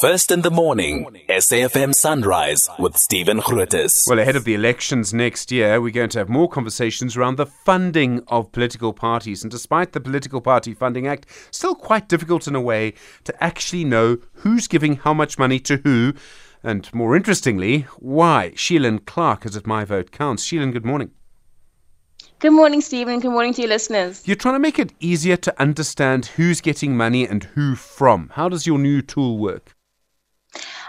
First in the morning, SAFM Sunrise with Stephen Grootes. Well, ahead of the elections next year, we're going to have more conversations around the funding of political parties. And despite the Political Party Funding Act, still quite difficult in a way to actually know who's giving how much money to who. And more interestingly, why. Sheilan Clarke is at My Vote Counts. Sheilan, good morning. Good morning, Stephen. Good morning to your listeners. You're trying to make it easier to understand who's getting money and who from. How does your new tool work?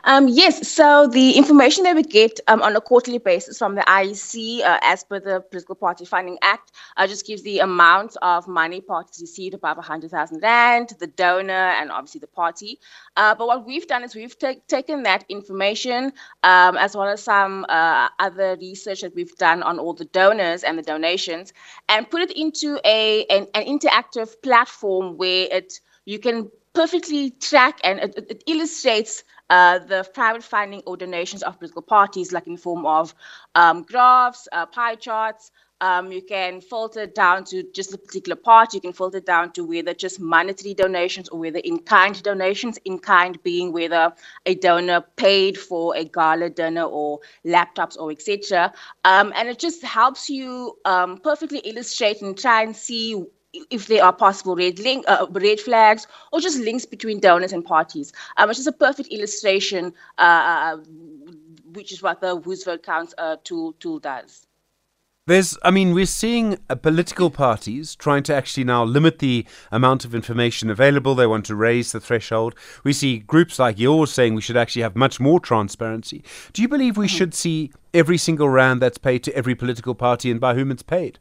Um, yes, so the information that we get um, on a quarterly basis from the IEC, uh, as per the Political Party Funding Act, uh, just gives the amount of money parties received above 100,000 Rand, the donor, and obviously the party. Uh, but what we've done is we've taken that information, um, as well as some uh, other research that we've done on all the donors and the donations, and put it into a an, an interactive platform where it you can perfectly track and it, it illustrates uh, the private funding or donations of political parties, like in the form of um, graphs, uh, pie charts. Um, you can filter down to just a particular part. You can filter down to whether just monetary donations or whether in-kind donations. In-kind being whether a donor paid for a gala dinner or laptops or etc. Um, and it just helps you um, perfectly illustrate and try and see if there are possible red link, uh, red flags, or just links between donors and parties. Um, it's just a perfect illustration, uh, uh which is what the Whose Vote Counts uh, tool tool does. There's, I mean, we're seeing uh, political parties trying to actually now limit the amount of information available. They want to raise the threshold. We see groups like yours saying we should actually have much more transparency. Do you believe we mm-hmm. should see every single rand that's paid to every political party and by whom it's paid?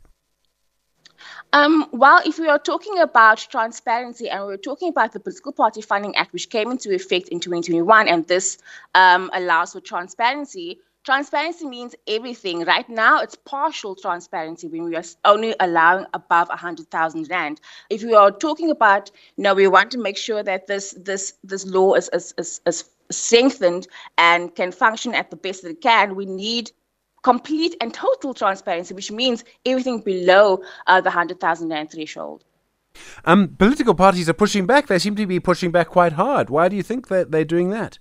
Um, well, if we are talking about transparency and we're talking about the Political Party Funding Act, which came into effect in 2021, and this um, allows for transparency, transparency means everything. Right now, it's partial transparency when we are only allowing above 100,000 Rand. If we are talking about, you know, we want to make sure that this, this, this law is, is, is, is strengthened and can function at the best that it can, we need complete and total transparency, which means everything below uh, the 100,000 Rand threshold. Um, political parties are pushing back. They seem to be pushing back quite hard. Why do you think that they're doing that?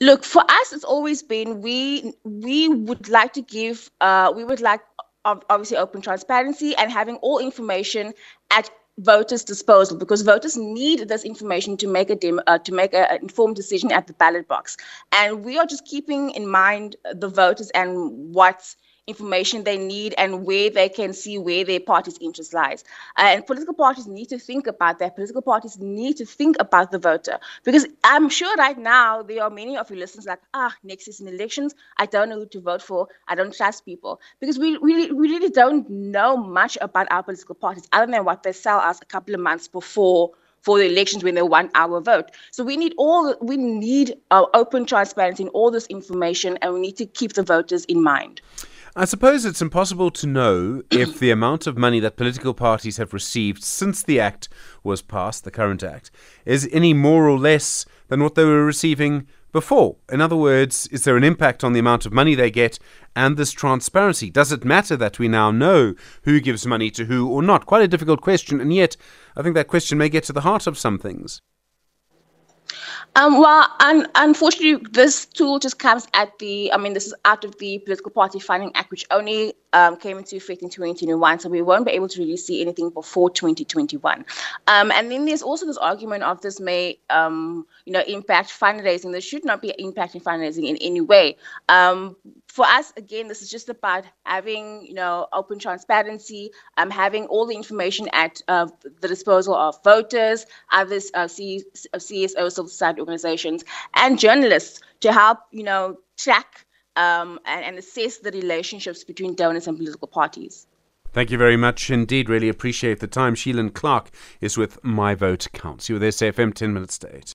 Look, for us, it's always been we we would like to give uh, we would like obviously open transparency and having all information at voters' disposal because voters need this information to make a dem- uh, to make an informed decision at the ballot box, and we are just keeping in mind the voters and what's information they need and where they can see where their party's interest lies. Uh, and political parties need to think about that. Political parties need to think about the voter because I'm sure right now there are many of your listeners like, ah, next in elections. I don't know who to vote for. I don't trust people because we really, we really don't know much about our political parties other than what they sell us a couple of months before for the elections when they want our vote. So we need all we need uh, open transparency in all this information, and we need to keep the voters in mind. I suppose it's impossible to know if the amount of money that political parties have received since the Act was passed, the current Act, is any more or less than what they were receiving before. In other words, is there an impact on the amount of money they get and this transparency? Does it matter that we now know who gives money to who or not? Quite a difficult question, and yet I think that question may get to the heart of some things. Um, well, un- unfortunately, this tool just comes at the, I mean, this is out of the Political Party Funding Act, which only um, came into effect in 2021. So we won't be able to really see anything before 2021. Um, and then there's also this argument of this may, um, you know, impact fundraising. This should not be impacting fundraising in any way. Um, for us, again, this is just about having, you know, open transparency, um, having all the information at uh, the disposal of voters, others, uh, C- CSO, civil society organizations, and journalists to help, you know, track um, and, and assess the relationships between donors and political parties. Thank you very much indeed. Really appreciate the time. Sheilan Clarke is with My Vote Counts. You there, SAFM 10 minutes to 8.